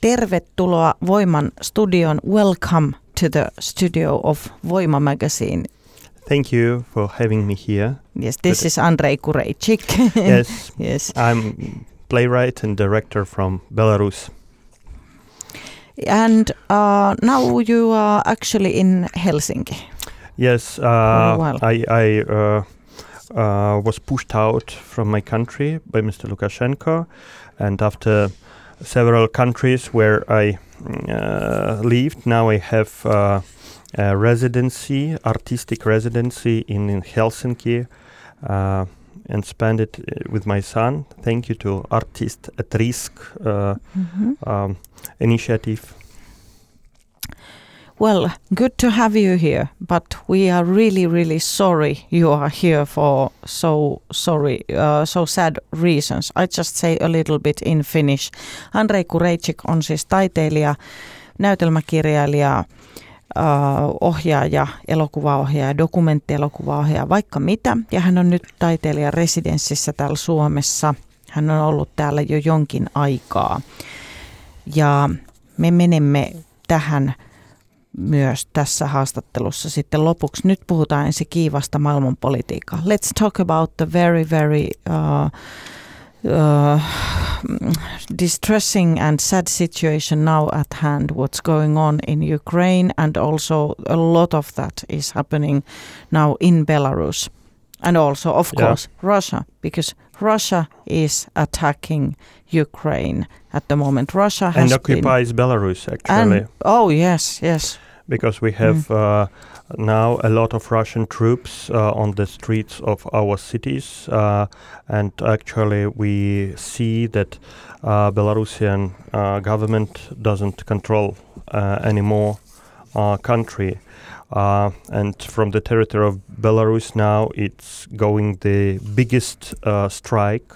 Tervetuloa Voiman studion. Welcome to the studio of Voima magazine. Thank you for having me here. Yes, this is Andrei Kureichik. Yes, yes. I'm playwright and director from Belarus. And uh, now you are actually in Helsinki. Yes, uh, while. I, I uh, uh, was pushed out from my country by Mr. Lukashenko, and after several countries where I uh, lived, now I have uh, a residency, artistic residency in, in Helsinki, uh, and spend it uh, with my son. Thank you to Artist at Risk uh, Mhm. um, initiative. Well, good to have you here, but we are really, really sorry you are here for so sorry, uh, so sad reasons. I just say a little bit in Finnish. Andrei Kurejcik on siis taiteilija, näytelmäkirjailija, uh, ohjaaja, elokuvaohjaaja, dokumenttielokuvaohjaaja, vaikka mitä. Ja hän on nyt taiteilijan residenssissä täällä Suomessa. Hän on ollut täällä jo jonkin aikaa. Ja me menemme tähän myös tässä haastattelussa sitten lopuksi. Nyt puhutaan ensin kiivasta maailmanpolitiikkaa. Let's talk about the very, very uh, uh, distressing and sad situation now at hand, what's going on in Ukraine, and also a lot of that is happening now in Belarus. And also, of Yeah. course, Russia, because Russia is attacking Ukraine at the moment. Russia has and been occupies Belarus actually. and oh yes, yes. Because we have uh, now a lot of Russian troops uh, on the streets of our cities, uh, and actually we see that uh, Belarusian uh, government doesn't control uh, anymore our country. Uh, and from the territory of Belarus now, it's going the biggest uh, strike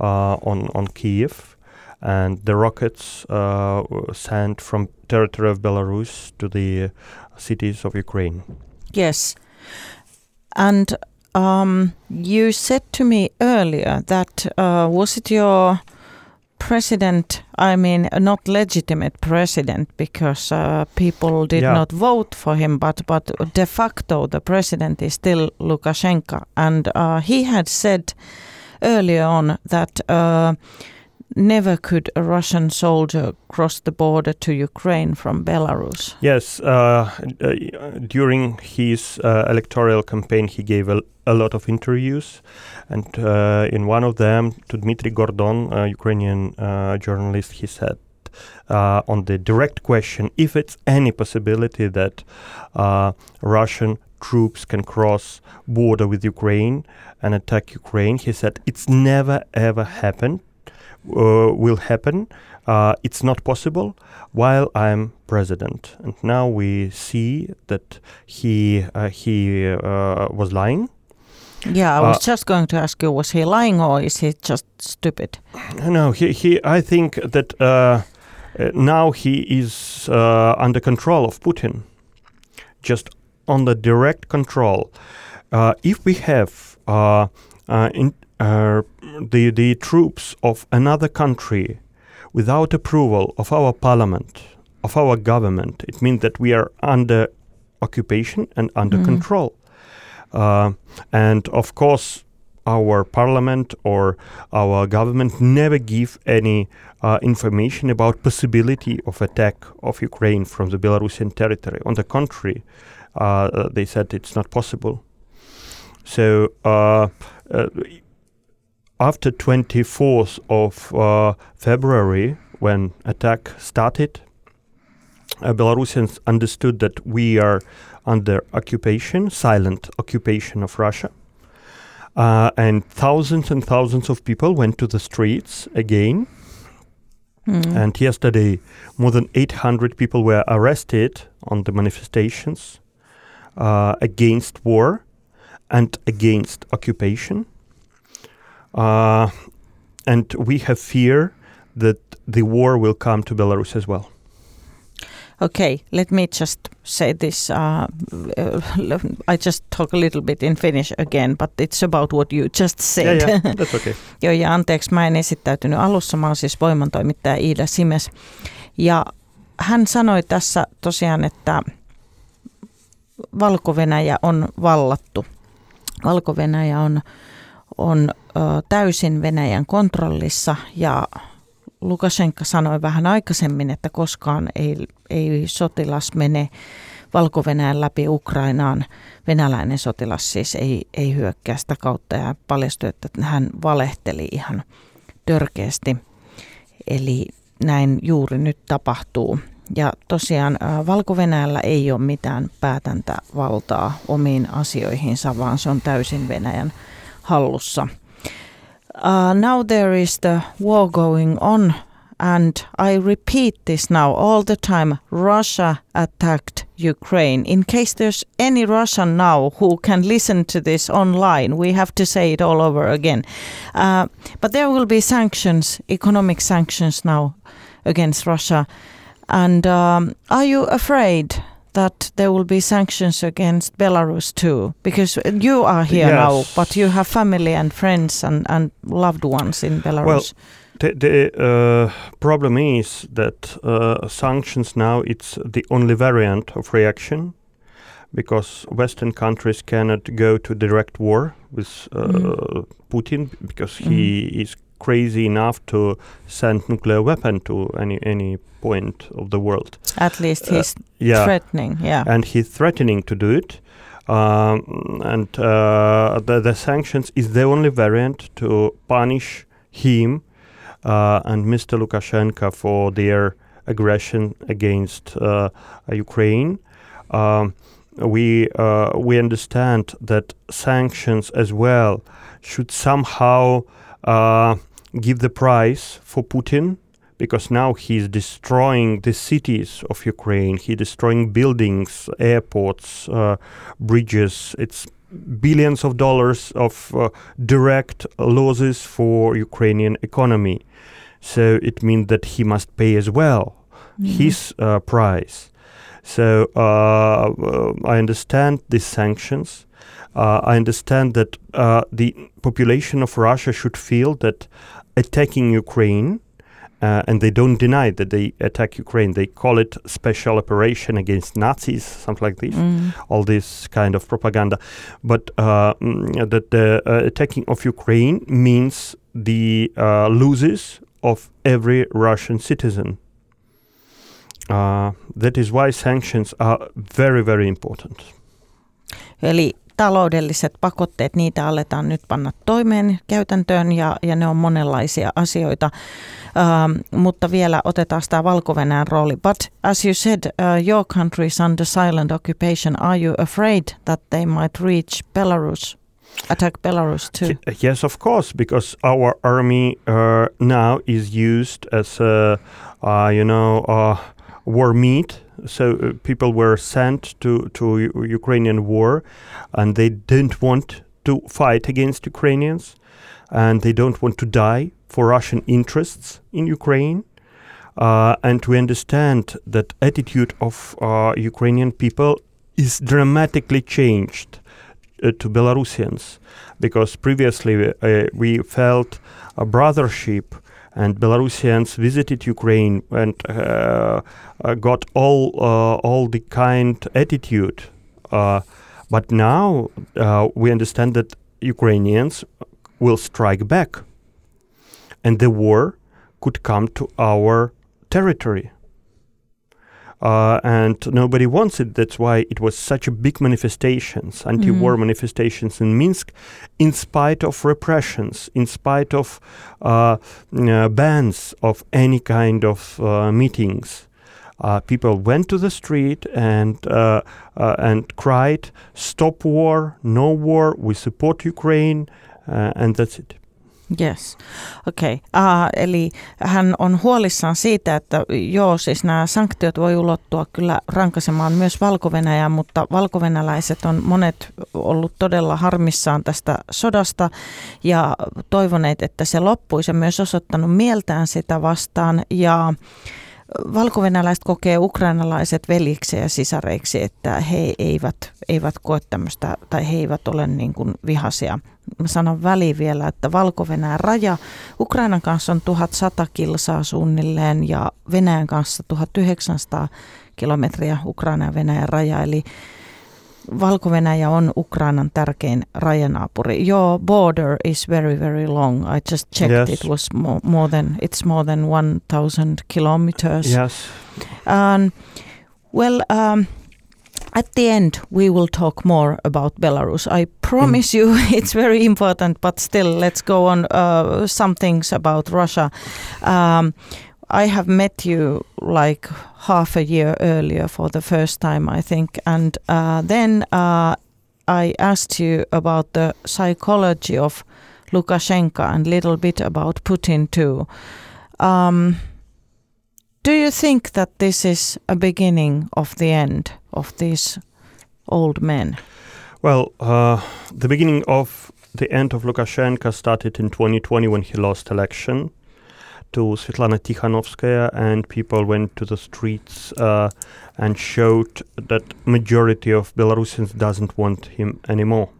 uh, on on Kiev, and the rockets uh, were sent from territory of Belarus to the cities of Ukraine. Yes. And um, you said to me earlier that uh, was it your president, I mean, not legitimate president because uh, people did Yeah. not vote for him, but, but de facto the president is still Lukashenko. And uh, he had said earlier on that uh, never could a Russian soldier cross the border to Ukraine from Belarus. Yes, uh, uh, during his uh, electoral campaign, he gave a, a lot of interviews, and uh, in one of them, to Dmitry Gordon, a Ukrainian uh, journalist, he said. Uh, on the direct question, if it's any possibility that uh, Russian troops can cross border with Ukraine and attack Ukraine, he said it's never ever happened, uh, will happen. Uh, it's not possible while I'm president. And now we see that he uh, he uh, was lying. Yeah, I was Uh, just going to ask you, was he lying or is he just stupid? No, he, he I think that uh, uh, now he is uh, under control of Putin, just under direct control. Uh, if we have uh, uh, in, uh, the the troops of another country without approval of our parliament, of our government, it means that we are under occupation and under Mhm. control. Uh, and of course, our parliament or our government never give any uh, information about possibility of attack of Ukraine from the Belarusian territory. On the contrary, uh, they said it's not possible. So uh, uh, after 24th of uh, February, when attack started, uh, Belarusians understood that we are under occupation, silent occupation of Russia. Uh, and thousands and thousands of people went to the streets again. Mm. And yesterday, more than 800 people were arrested on the manifestations uh, against war and against occupation. Uh, and we have fear that the war will come to Belarus as well. Okay, let me just say this. Uh, uh, I just talk a little bit in Finnish again, but it's about what you just said. Yeah, yeah, that's okay. Joo, ja anteeksi, mä en esittäytynyt alussa. Mä oon siis voimantoimittaja Iida Simes. Ja hän sanoi tässä tosiaan, että valko on vallattu. valko on, on ö, täysin Venäjän kontrollissa ja Lukashenka sanoi vähän aikaisemmin, että koskaan ei, ei sotilas mene valko läpi Ukrainaan. Venäläinen sotilas siis ei, ei hyökkää sitä kautta ja paljastui, että hän valehteli ihan törkeästi. Eli näin juuri nyt tapahtuu. Ja tosiaan valko ei ole mitään päätäntävaltaa omiin asioihinsa, vaan se on täysin Venäjän hallussa – Uh, now there is the war going on, and I repeat this now all the time Russia attacked Ukraine. In case there's any Russian now who can listen to this online, we have to say it all over again. Uh, but there will be sanctions, economic sanctions now against Russia. And um, are you afraid that there will be sanctions against Belarus too? Because you are here yes. now, but you have family and friends and, and loved ones in Belarus. Well, the, the uh, problem is that uh, sanctions now it's the only variant of reaction because Western countries cannot go to direct war with uh, mm. Putin because mm. he is crazy enough to send nuclear weapon to any any point of the world. At least he's uh, yeah. threatening, yeah. And he's threatening to do it. Um, and uh, the, the sanctions is the only variant to punish him uh, and Mr. Lukashenko for their aggression against uh, Ukraine. Um, we uh, we understand that sanctions as well should somehow uh, give the price for Putin because now he's destroying the cities of Ukraine. He's destroying buildings, airports, uh, bridges. It's billions of dollars of uh, direct losses for Ukrainian economy. So it means that he must pay as well mm-hmm. his uh, price. So uh, uh, I understand these sanctions. Uh, I understand that the population of Russia should feel that attacking Ukraine, uh, and they don't deny that they attack Ukraine. They call it special operation against Nazis, something like this. Mm. All this kind of propaganda, but uh, mm, that the uh, attacking of Ukraine means the uh, losses of every Russian citizen. Uh, that is why sanctions are very, very important. Eli taloudelliset pakotteet, niitä aletaan nyt panna toimeen käytäntöön ja, ja ne on monenlaisia asioita. Uh, mutta vielä otetaan tämä valko rooli. But as you said, uh, your country is under silent occupation. Are you afraid that they might reach Belarus? Attack Belarus too? Yes, of course, because our army uh, now is used as a, uh, you know, uh, war meat so uh, people were sent to to U- Ukrainian war, and they didn't want to fight against Ukrainians, and they don't want to die for Russian interests in Ukraine. Uh, and we understand that attitude of uh, Ukrainian people is dramatically changed uh, to Belarusians because previously uh, we felt a brothership and Belarusians visited Ukraine and uh, uh, got all uh, all the kind attitude. But now we understand that Ukrainians will strike back, and the war could come to our territory. Uh, and nobody wants it. That's why it was such a big manifestations, anti-war mm. manifestations in Minsk, in spite of repressions, in spite of uh, uh, bans of any kind of uh, meetings. Uh, people went to the street and uh, and cried, "Stop war! No war! We support Ukraine!" and that's it. Yes, okei. Okay. Uh, eli hän on huolissaan siitä, että joo, siis nämä sanktiot voi ulottua kyllä rankasemaan myös valko mutta valkovenäläiset on monet ollut todella harmissaan tästä sodasta ja toivoneet, että se loppuisi ja myös osoittanut mieltään sitä vastaan ja valkovenäläiset kokee ukrainalaiset veljiksi ja sisareiksi, että he eivät, eivät koe tämmöistä, tai he eivät ole niin kuin vihaisia. Mä sanon väliin vielä, että valko raja Ukrainan kanssa on 1100 kilsaa suunnilleen ja Venäjän kanssa 1900 kilometriä Ukraina ja Venäjän raja, eli valko on Ukrainan tärkein rajanaapuri. Your border is very, very long. I just checked. Yes. It was more, more than it's more than 1,000 kilometers. Yes. Um, well, um, at the end, we will talk more about Belarus. I promise mm. you, it's very important. But still, let's go on. Uh, some things about Russia. Um, I have met you like half a year earlier for the first time, I think, and uh, then uh, I asked you about the psychology of Lukashenko and a little bit about Putin too. Um, do you think that this is a beginning of the end of these old men? Well, uh, the beginning of the end of Lukashenko started in 2020 when he lost election to Svetlana Tikhanovskaya, and people went to the streets uh, and showed that majority of Belarusians doesn't want him anymore,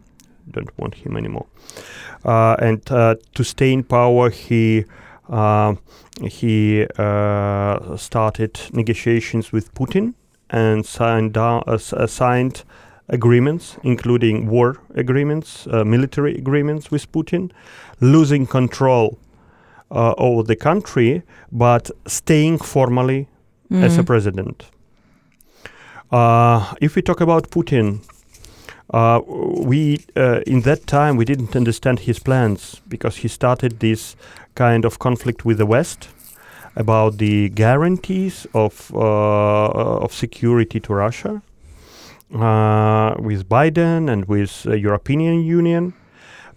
don't want him anymore. Uh, and uh, to stay in power, he uh, he uh, started negotiations with Putin and signed down, signed agreements, including war agreements, uh, military agreements with Putin, losing control uh, over the country, but staying formally mm. as a mm. president. Uh, if we talk about Putin, uh, we uh, in that time we didn't understand his plans because he started this kind of conflict with the West about the guarantees of uh, of security to Russia uh, with Biden and with European Union.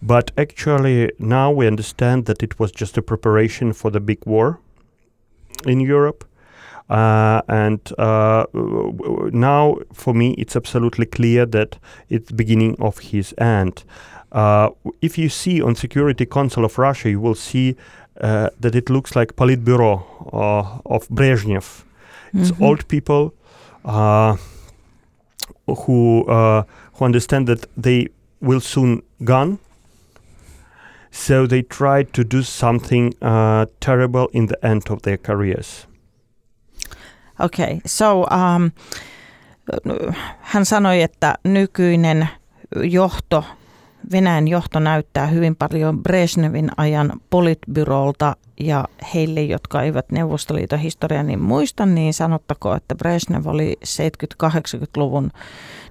But actually, now we understand that it was just a preparation for the big war in Europe. Uh, and uh, now, for me, it's absolutely clear that it's the beginning of his end. Uh, if you see on Security Council of Russia, you will see uh, that it looks like Politburo uh, of Brezhnev. It's mm-hmm. old people uh, who who understand that they will soon gone so they tried to do something uh, terrible in the end of their careers. Okay, so um, hän sanoi, että nykyinen johto, Venäjän johto näyttää hyvin paljon Brezhnevin ajan politbyrolta ja heille, jotka eivät Neuvostoliiton historiaa niin muista, niin sanottako, että Brezhnev oli 70-80-luvun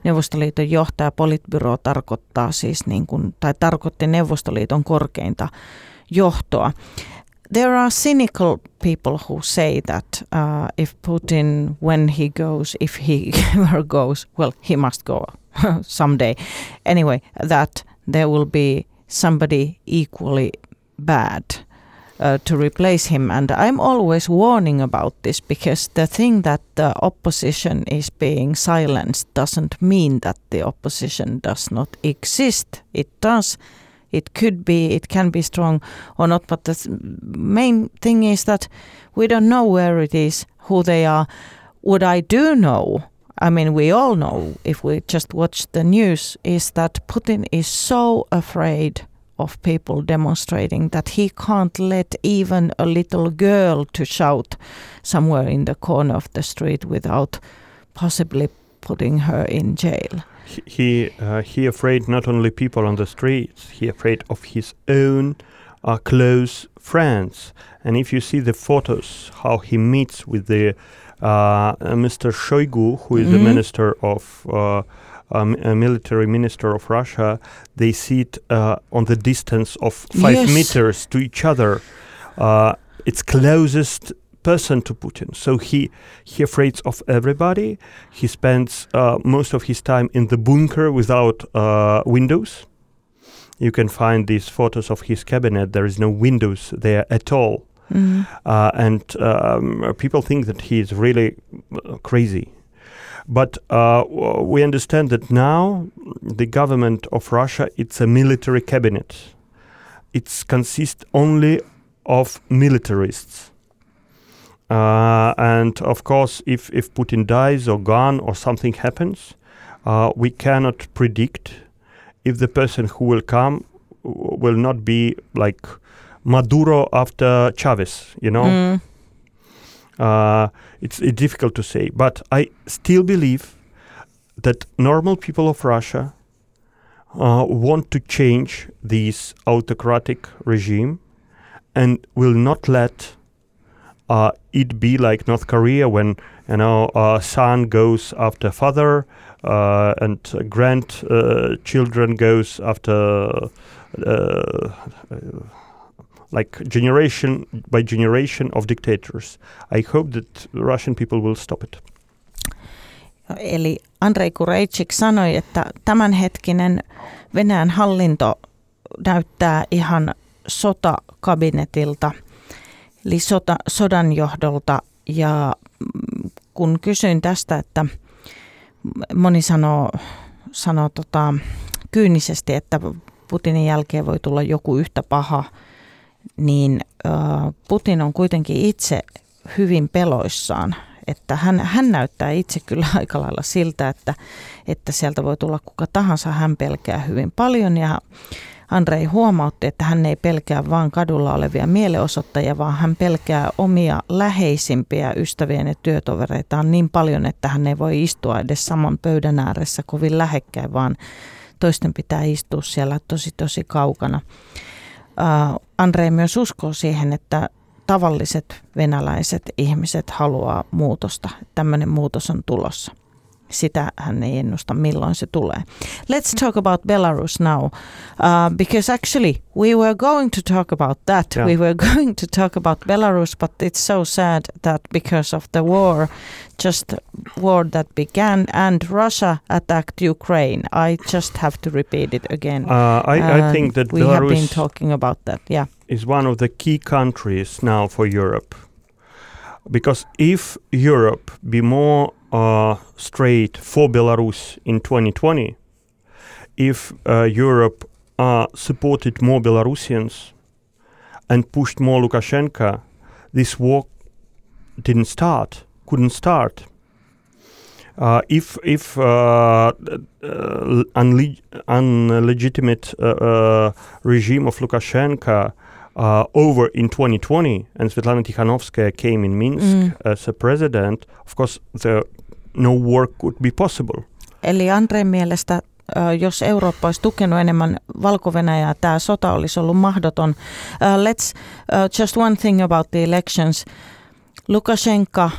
Neuvostoliiton johtaja politbyro tarkoittaa siis niin kuin, tai tarkoitti Neuvostoliiton korkeinta johtoa. There are cynical people who say that uh, if Putin, when he goes, if he ever goes, well, he must go someday. Anyway, that there will be somebody equally bad uh, to replace him. And I'm always warning about this because the thing that the opposition is being silenced doesn't mean that the opposition does not exist. It does. It could be, it can be strong or not, but the th- main thing is that we don't know where it is, who they are. What I do know, I mean, we all know if we just watch the news, is that Putin is so afraid of people demonstrating that he can't let even a little girl to shout somewhere in the corner of the street without possibly putting her in jail. He uh, he afraid not only people on the streets, he afraid of his own uh, close friends. And if you see the photos, how he meets with the uh, Mr. Shoigu, who is mm -hmm. the mm-hmm. minister of uh, um, a military minister of Russia, they sit uh, on the distance of five yes. meters to each other. Uh, it's closest person to Putin. So he he afraid of everybody. He spends uh, most of his time in the bunker without uh, windows. you can find these photos of his cabinet. There is no windows there at all. Mm. Uh, and um, people think that he is really uh, crazy. But uh, we understand that now the government of Russia it's a military cabinet. It consists only of militarists. Uh, and of course, if, if Putin dies or gone or something happens, uh, we cannot predict if the person who will come will not be like Maduro after Chavez, you know. Mm. Uh, it's, it's difficult to say, but I still believe that normal people of Russia uh, want to change this autocratic regime and will not let uh, it be like North Korea when you know uh, son goes after father uh, and grandchildren goes after uh, like generation by generation of dictators. I hope that Russian people will stop it. Eli Andrei Kurejczyk sanoi, että tämänhetkinen Venäjän hallinto näyttää ihan sotakabinetilta, eli sota, sodan johdolta. Ja mm, kun kysyin tästä, että moni sanoo, sanoo tota, kyynisesti, että Putinin jälkeen voi tulla joku yhtä paha, niin Putin on kuitenkin itse hyvin peloissaan että hän, hän näyttää itse kyllä aika lailla siltä, että, että sieltä voi tulla kuka tahansa. Hän pelkää hyvin paljon ja Andrei huomautti, että hän ei pelkää vain kadulla olevia mielenosoittajia, vaan hän pelkää omia läheisimpiä ystävien ja työtovereitaan niin paljon, että hän ei voi istua edes saman pöydän ääressä kovin lähekkäin, vaan toisten pitää istua siellä tosi tosi kaukana. Uh, Andrei myös uskoo siihen, että tavalliset venäläiset ihmiset haluaa muutosta. Tämmöinen muutos on tulossa. Sitä hän ei ennusta, milloin se tulee. Let's talk about Belarus now, uh, because actually we were going to talk about that. Yeah. We were going to talk about Belarus, but it's so sad that because of the war, just war that began and Russia attacked Ukraine. I just have to repeat it again. Uh, I, I think that we have been Belarus talking about that. Yeah. is one of the key countries now for Europe. Because if Europe be more uh, straight for Belarus in 2020, if uh, Europe uh, supported more Belarusians and pushed more Lukashenko, this war didn't start, couldn't start. Uh, if if uh, uh, unle- unlegitimate uh, uh, regime of Lukashenko uh, over in 2020 and Svetlana Tikhanovskaya came in Minsk Mm. as a president, of course, the no war could be possible. Eli Andreen mielestä, jos Eurooppa olisi tukenut enemmän valko tämä sota olisi ollut mahdoton. Uh, let's uh, just one thing about the elections. Lukashenko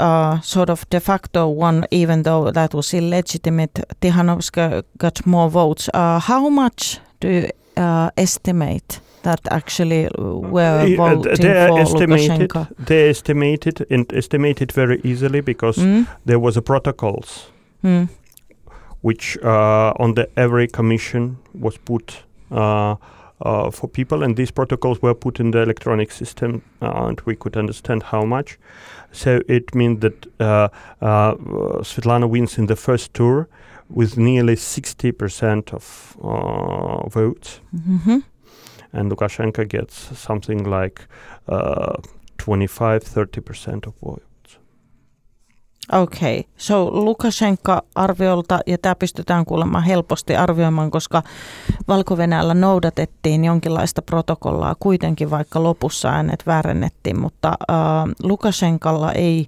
uh, sort of de facto won, even though that was illegitimate. Tikhanovskaya got more votes. Uh, how much do you uh, estimate that actually were Uh, voting they for estimated, Lukashenko? they estimated and estimated very easily because Mm? there was a protocols Mm. which uh, on the every commission was put uh, uh, for people, and these protocols were put in the electronic system, uh, and we could understand how much. So it means that uh, uh, Svetlana wins in the first tour with nearly 60% of uh, votes, Mm-hmm. And Lukashenko gets something like uh, 25 30% of votes. Okei, okay. so Lukashenka arviolta, ja tämä pystytään kuulemma helposti arvioimaan, koska valko noudatettiin jonkinlaista protokollaa kuitenkin, vaikka lopussa äänet väärennettiin, mutta äh, Lukashenkalla ei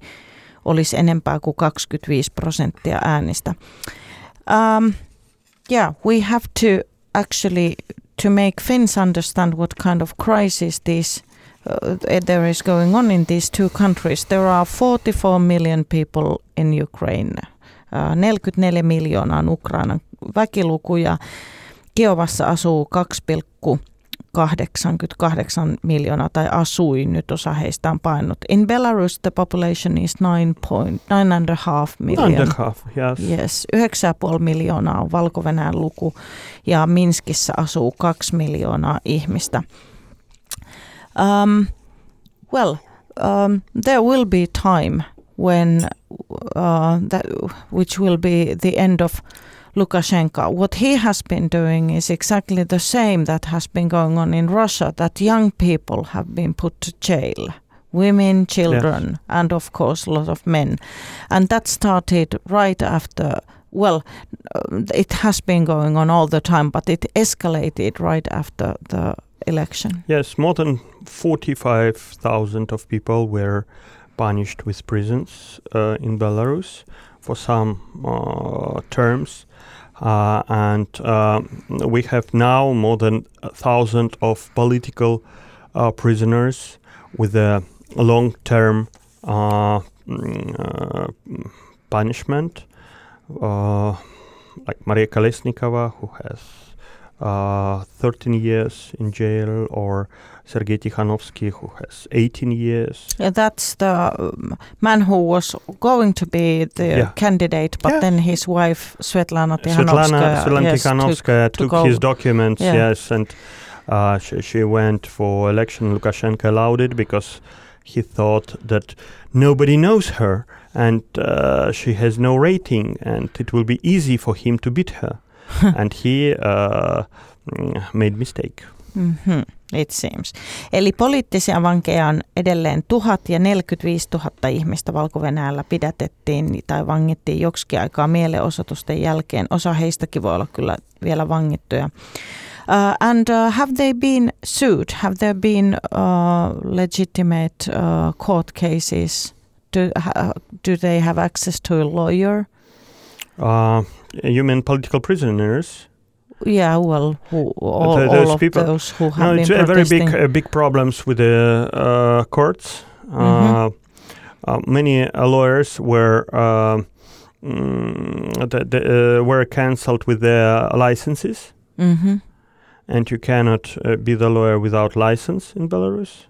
olisi enempää kuin 25 prosenttia äänistä. Um, yeah, we have to actually, to make Finns understand what kind of crisis these uh, there is going on in these two countries. There are 44 million people in Ukraine. Uh, 44 miljoonaa on Ukrainan väkiluku ja Kiovassa asuu 88 miljoonaa tai asui, nyt osa heistä on painut. In Belarus the population is 9.5 million. Nine and a half, yes. Yes, 9,5 miljoonaa on valko luku ja Minskissä asuu 2 miljoonaa ihmistä. Um, well, um, there will be time when uh, that, which will be the end of Lukashenko. What he has been doing is exactly the same that has been going on in Russia, that young people have been put to jail. Women, children, yes. and of course, a lot of men. And that started right after, well, it has been going on all the time, but it escalated right after the election. Yes, more than 45,000 of people were punished with prisons uh, in Belarus for some uh, terms. Uh, and uh, we have now more than a thousand of political uh, prisoners with a long-term punishment, uh, like Maria Kolesnikova, who has 13 years in jail, or Sergei Tikhanovsky, who has 18 years. Yeah, that's the um, man who was going to be the yeah. candidate, but yeah. then his wife Svetlana Tikhanovskaya, Svetlana, yes, Tikhanovskaya took, took his documents, yeah. yes, and uh, she, she went for election. Lukashenko allowed it because he thought that nobody knows her and uh, she has no rating, and it will be easy for him to beat her. and he uh, made mistake. Mm-hmm. It seems. Eli poliittisia vankeja on edelleen tuhat ja 45 000 ihmistä valko pidätettiin tai vangittiin joksikin aikaa mielenosoitusten jälkeen. Osa heistäkin voi olla kyllä vielä vangittuja. Uh, and uh, have they been sued? Have there been uh, legitimate uh, court cases? Do, uh, do they have access to a lawyer? Uh, you mean political prisoners? Yeah, well, who, all, all of people. those who have no, it's been very big, uh, big problems with the uh, courts. Mm-hmm. Uh, uh many uh, lawyers were mm, the, the, were cancelled with their licenses, mm-hmm. and you cannot be the lawyer without license in Belarus.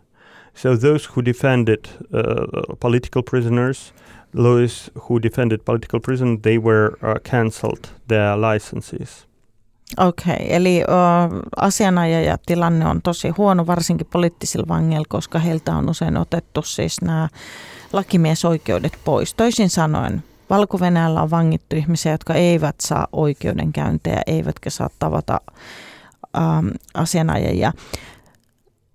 So those who defended political prisoners lawyers who defended political prison, they were uh, cancelled their licenses. Okei, okay, eli uh, asianajaja tilanne on tosi huono, varsinkin poliittisilla vangeilla, koska heiltä on usein otettu siis nämä lakimiesoikeudet pois. Toisin sanoen, valko on vangittu ihmisiä, jotka eivät saa oikeudenkäyntejä, eivätkä saa tavata um, asianajajia.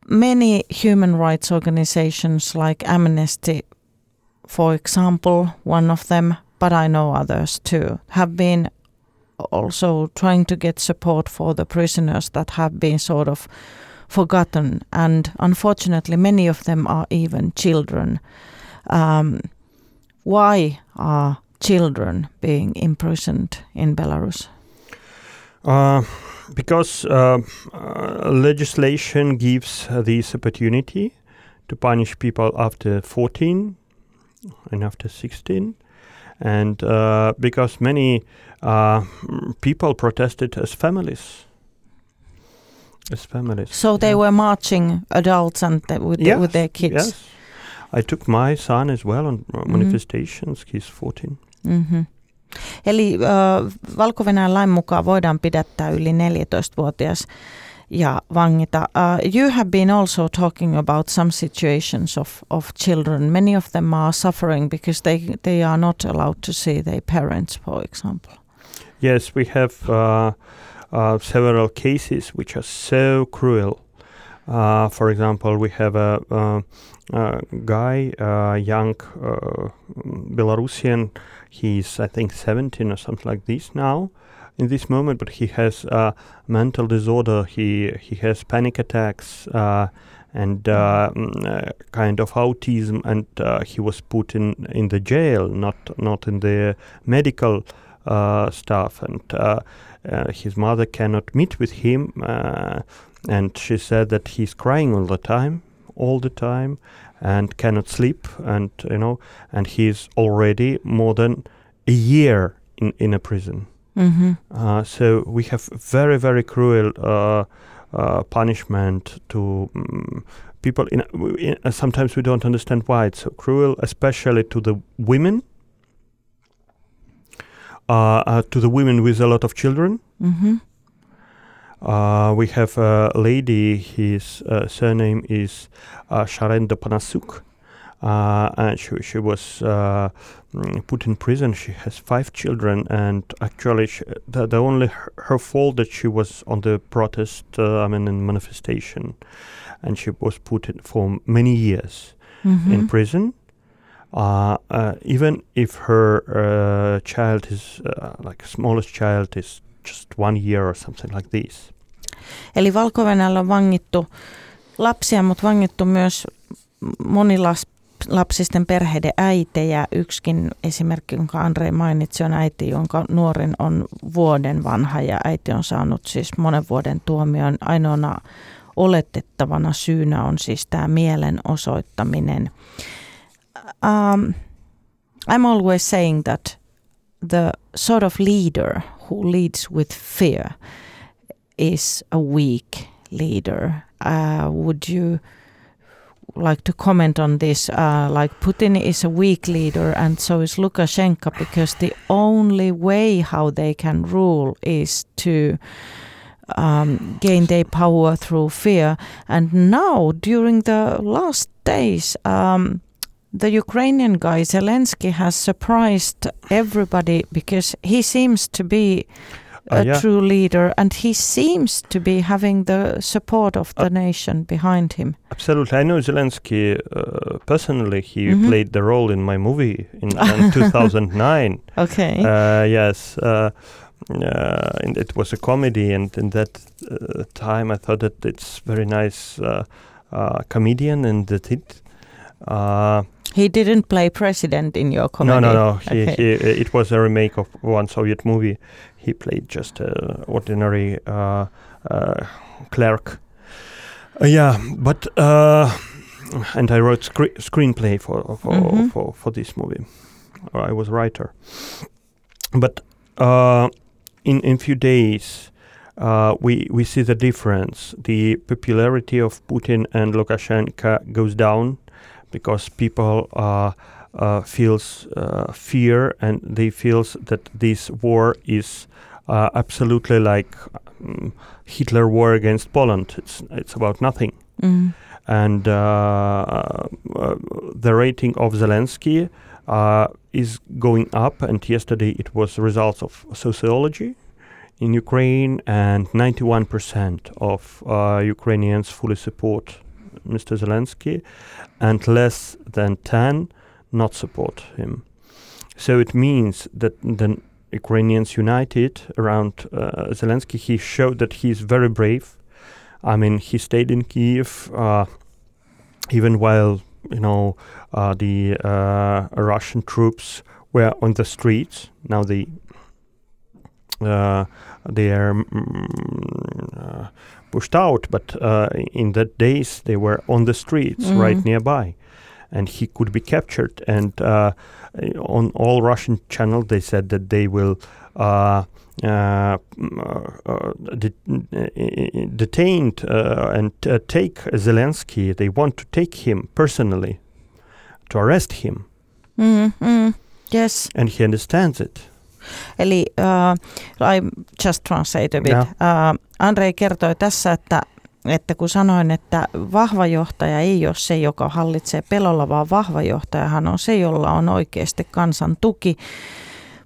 Many human rights organizations like Amnesty, for example, one of them, but I know others too, have been also trying to get support for the prisoners that have been sort of forgotten. And unfortunately, many of them are even children. Um, why are children being imprisoned in Belarus? Uh, because uh, uh, legislation gives this opportunity to punish people after 14 and after 16 and uh, because many uh, people protested as families. As families. So they yeah. were marching adults and with, yes, the, with their kids. Yes, I took my son as well on mm-hmm. manifestations. He's 14. Mm-hmm. Eli äh, valko lain mukaan voidaan pidättää yli 14-vuotias ja vangita. Uh, you have been also talking about some situations of, of children. Many of them are suffering because they, they are not allowed to see their parents, for example. Yes, we have uh, uh, several cases which are so cruel. Uh, for example, we have a, a, a guy, a young uh, Belarusian. He's, I think, 17 or something like this now in this moment, but he has a mental disorder. He he has panic attacks uh, and uh, mm, uh, kind of autism, and uh, he was put in in the jail, not not in the medical uh, stuff. And uh, his mother cannot meet with him, and she said that he's crying all the time, all the time, and cannot sleep, and you know, and he's already more than a year in in a prison. Mm-hmm. Uh, so we have very very cruel uh, uh, punishment to um, people. In, in, uh, sometimes we don't understand why it's so cruel, especially to the women. Uh, uh, to the women with a lot of children. Mm-hmm. Uh, we have a lady, his uh, surname is uh, Sharenda Panasuk, uh, and she, she was uh, mm, put in prison. She has five children, and actually, she, the, the only her, her fault that she was on the protest, uh, I mean, in manifestation, and she was put in for many years Mm-hmm. in prison. Uh, uh, even if her uh, child is uh, like smallest child is just one year or something like this. Eli valko on vangittu lapsia, mutta vangittu myös monilapsisten perheiden äitejä. Yksikin esimerkki, jonka Andre mainitsi, on äiti, jonka nuorin on vuoden vanha ja äiti on saanut siis monen vuoden tuomion. Ainoana oletettavana syynä on siis tämä mielenosoittaminen. Um, I'm always saying that the sort of leader who leads with fear is a weak leader. Uh, would you like to comment on this? Uh, like Putin is a weak leader, and so is Lukashenko, because the only way how they can rule is to um, gain their power through fear. And now, during the last days, um, the Ukrainian guy Zelensky has surprised everybody because he seems to be Uh, a yeah. true leader and he seems to be having the support of the nation behind him. Absolutely, I know Zelensky uh, personally. He Mhm. played the role in my movie in, in 2009. Okay. Uh, yes, uh, uh, and it was a comedy, and in that uh, time, I thought that it's very nice uh, uh, comedian, and that it. Uh, he didn't play president in your comedy. No, no, no. He, Okay. he, uh, it was a remake of one Soviet movie. He played just an ordinary uh, uh, clerk. Uh, yeah, but uh, and I wrote scre- screenplay for for, Mhm. for for this movie. I was writer. But uh, in in few days. Uh, we we see the difference. The popularity of Putin and Lukashenko goes down because people uh, uh, feels uh, fear and they feels that this war is uh, absolutely like um, Hitler war against Poland. It's it's about nothing. Mm. And uh, uh, the rating of Zelensky uh, is going up. And yesterday it was results of sociology in Ukraine, and 91% of uh, Ukrainians fully support Mr. Zelensky, and less than 10 not support him. So it means that the Ukrainians united around uh, Zelensky. He showed that he is very brave. I mean, he stayed in Kiev uh, even while you know uh, the uh, Russian troops were on the streets. Now they uh, they are mm, uh, pushed out, but uh, in that days they were on the streets Mhm. right nearby, and he could be captured. And uh, on all Russian channels, they said that they will. Uh, uh, uh, uh, uh, detained uh, and uh, take Zelensky. They want to take him personally, to arrest him, Mm, mm. Yes. and he understands it. Eli uh, I just translate a bit. Yeah. Uh, Andrei kertoi tässä, että, että kun sanoin, että vahva johtaja ei ole se, joka hallitsee pelolla, vaan vahva johtajahan on se, jolla on oikeasti kansan tuki.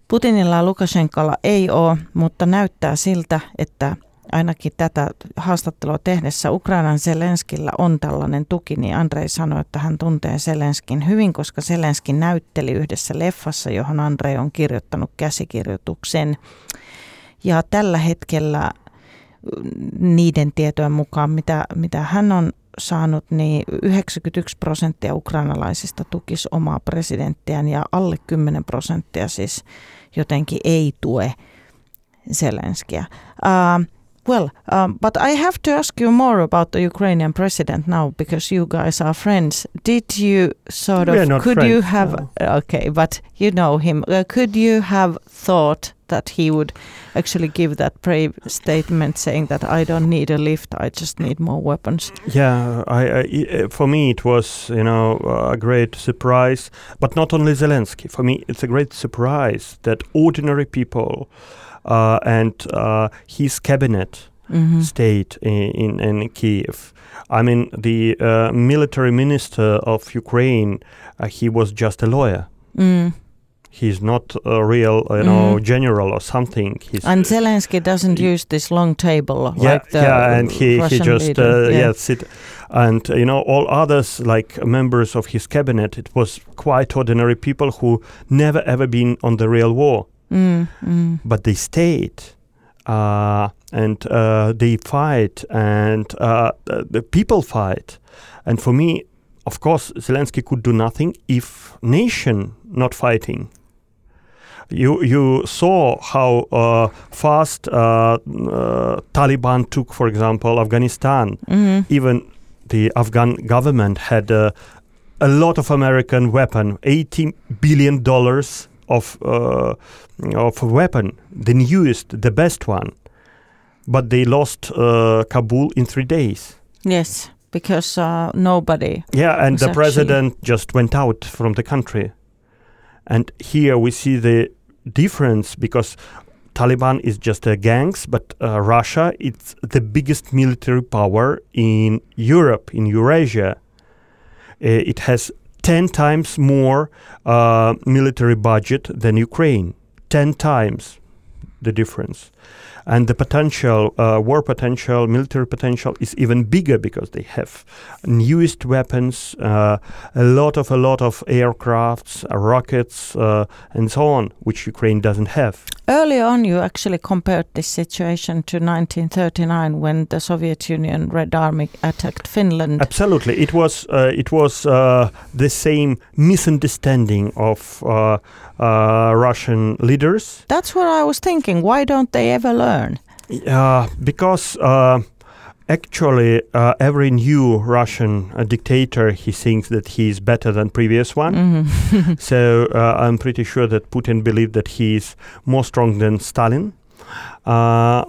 Putinilla ja Lukashenkalla ei ole, mutta näyttää siltä, että ainakin tätä haastattelua tehdessä Ukrainan Zelenskillä on tällainen tuki, niin Andrei sanoi, että hän tuntee Zelenskin hyvin, koska Zelenski näytteli yhdessä leffassa, johon Andrei on kirjoittanut käsikirjoituksen. Ja tällä hetkellä mm, niiden tietojen mukaan, mitä, mitä hän on saanut, niin 91 prosenttia ukrainalaisista tukisi omaa presidenttiään ja alle 10 prosenttia siis jotenkin ei tue Zelenskiä. Uh, well, um, but I have to ask you more about the Ukrainian president now because you guys are friends. Did you sort of, not could you have, no. okay, but you know him. Uh, could you have thought that he would actually give that brave statement saying that I don't need a lift, I just need more weapons. Yeah, I, I, for me it was you know a great surprise, but not only Zelensky. For me, it's a great surprise that ordinary people uh, and uh, his cabinet Mm-hmm. stayed in, in, in Kiev. I mean, the uh, military minister of Ukraine, uh, he was just a lawyer. Mm. He's not a real, you know, Mhm. general or something. He's And Zelensky doesn't y- use this long table yeah, like the yeah, and he, he Russian just leader. uh, yeah. yeah. sit, and uh, you know all others like members of his cabinet. It was quite ordinary people who never ever been on the real war, Mm, mm. but they stayed, uh, and uh, they fight, and uh, the people fight, and for me, of course, Zelensky could do nothing if nation not fighting. You you saw how uh, fast uh, uh, Taliban took, for example, Afghanistan. Mhm. Even the Afghan government had uh, a lot of American weapon, eighty billion dollars of uh, of weapon, the newest, the best one, but they lost uh, Kabul in three days. Yes, because uh, nobody. Yeah, and the actually- president just went out from the country. And here we see the difference because Taliban is just a gangs, but uh, Russia it's the biggest military power in Europe, in Eurasia. Uh, it has 10 times more uh, military budget than Ukraine. 10 times the difference. And the potential, uh, war potential, military potential is even bigger because they have newest weapons, uh, a lot of a lot of aircrafts, uh, rockets, uh, and so on, which Ukraine doesn't have. Early on, you actually compared this situation to 1939 when the Soviet Union Red Army attacked Finland. Absolutely, it was uh, it was uh, the same misunderstanding of uh, Russian leaders That's what I was thinking. Why don't they ever learn? Uh, because uh, actually, uh, every new Russian uh, dictator he thinks that he is better than previous one. Mhm. So uh, I'm pretty sure that Putin believed that he is more strong than Stalin. Uh,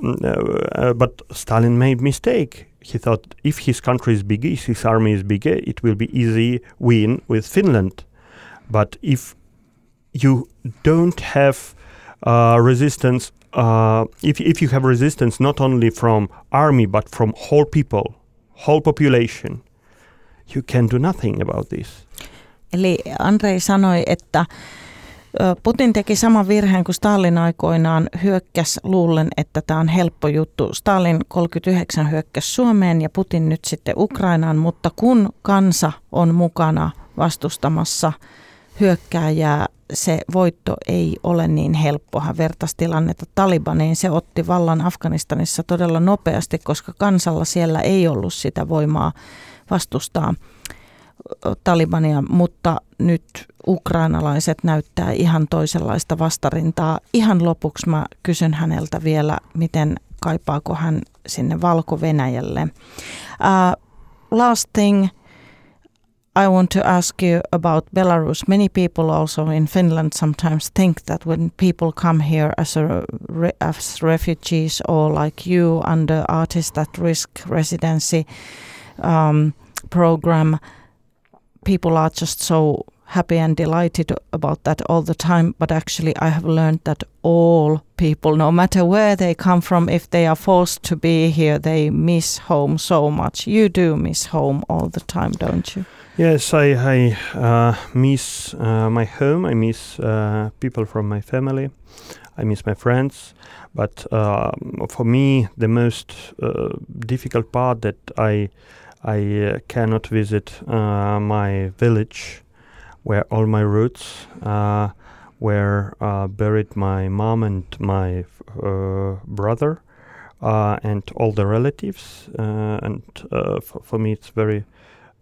but Stalin made mistake. He thought if his country is bigger, if his army is bigger, it will be easy win with Finland. But if you don't have uh, resistance, uh, if if you have resistance not only from army but from whole people, whole population, you can do nothing about this. Eli Andrei sanoi, että Putin teki saman virheen kuin Stalin aikoinaan hyökkäs luullen, että tämä on helppo juttu. Stalin 39 hyökkäsi Suomeen ja Putin nyt sitten Ukrainaan, mutta kun kansa on mukana vastustamassa hyökkääjää, se voitto ei ole niin helppo. Hän vertasi tilannetta Talibaniin. Se otti vallan Afganistanissa todella nopeasti, koska kansalla siellä ei ollut sitä voimaa vastustaa Talibania, mutta nyt ukrainalaiset näyttää ihan toisenlaista vastarintaa. Ihan lopuksi mä kysyn häneltä vielä, miten kaipaako hän sinne Valko-Venäjälle. Uh, last thing I want to ask you about Belarus. Many people also in Finland sometimes think that when people come here as, a as refugees or like you under artist at risk residency um, program, people are just so happy and delighted about that all the time. But actually, I have learned that all people, no matter where they come from, if they are forced to be here, they miss home so much. You do miss home all the time, don't you? Yes, I, I uh, miss uh, my home. I miss uh, people from my family. I miss my friends. But um, for me, the most uh, difficult part that I I uh, cannot visit uh, my village, where all my roots, uh, where uh, buried my mom and my uh, brother, uh, and all the relatives. Uh, and uh, for, for me, it's very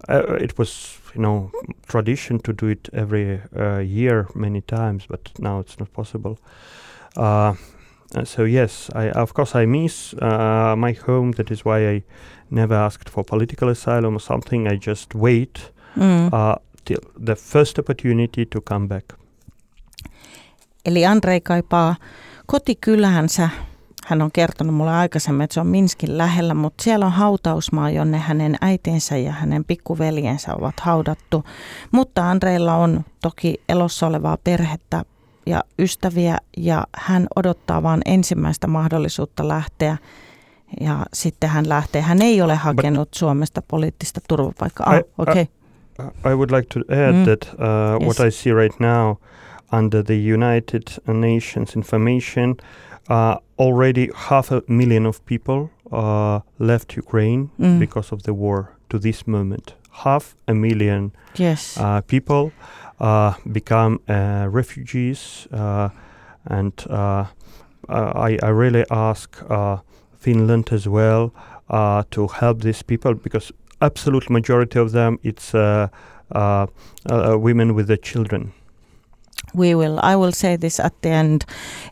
uh, it was you know tradition to do it every uh, year many times but now it's not possible uh, so yes I of course I miss uh, my home that is why I never asked for political asylum or something I just wait Mm. uh, till the first opportunity to come back Eli Andrei kaipaa kotikylänsä. Hän on kertonut mulle aikaisemmin, että se on Minskin lähellä, mutta siellä on hautausmaa, jonne hänen äitinsä ja hänen pikkuveljensä ovat haudattu. Mutta Andreilla on toki elossa olevaa perhettä ja ystäviä ja hän odottaa vain ensimmäistä mahdollisuutta lähteä ja sitten hän lähtee. Hän ei ole hakenut But Suomesta poliittista turvapaikkaa. Ah, okay. I, I would like to add mm. that uh, yes. what I see right now under the United Nations information, uh, already half a million of people uh, left Ukraine mm. because of the war to this moment. Half a million yes. uh, people uh, become uh, refugees, uh, and uh, I, I really ask uh, Finland as well uh, to help these people because absolute majority of them it's uh uh women with the children. We will. I will say this at the end.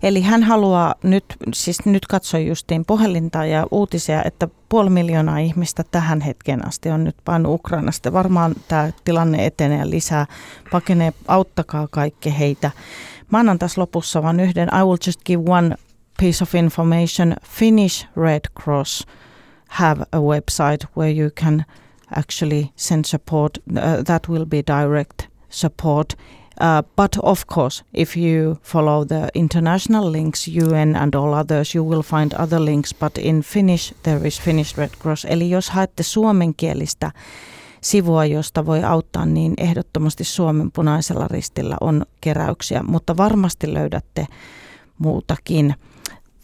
Eli hän haluaa nyt, siis nyt katsoi justiin puhelinta ja uutisia, että puoli miljoonaa ihmistä tähän hetken asti on nyt pannut Ukrainasta. Varmaan tämä tilanne etenee lisää, pakenee, auttakaa kaikki heitä. Tässä lopussa vain yhden. I will just give one piece of information. Finnish Red Cross have a website where you can actually send support. Uh, that will be direct support Uh, but of course, if you follow the international links, UN and all others, you will find other links. But in Finnish, there is Finnish Red Cross. Eli jos haette suomenkielistä sivua, josta voi auttaa, niin ehdottomasti Suomen punaisella ristillä on keräyksiä, mutta varmasti löydätte muutakin.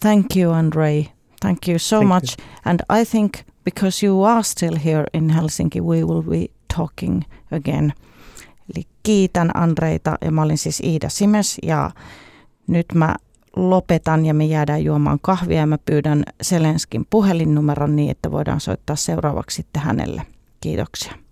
Thank you, Andrei. Thank you so Thank much. You. And I think because you are still here in Helsinki, we will be talking again. Eli kiitän Andreita ja mä olin siis Iida Simes ja nyt mä lopetan ja me jäädään juomaan kahvia ja mä pyydän Selenskin puhelinnumeron niin, että voidaan soittaa seuraavaksi sitten hänelle. Kiitoksia.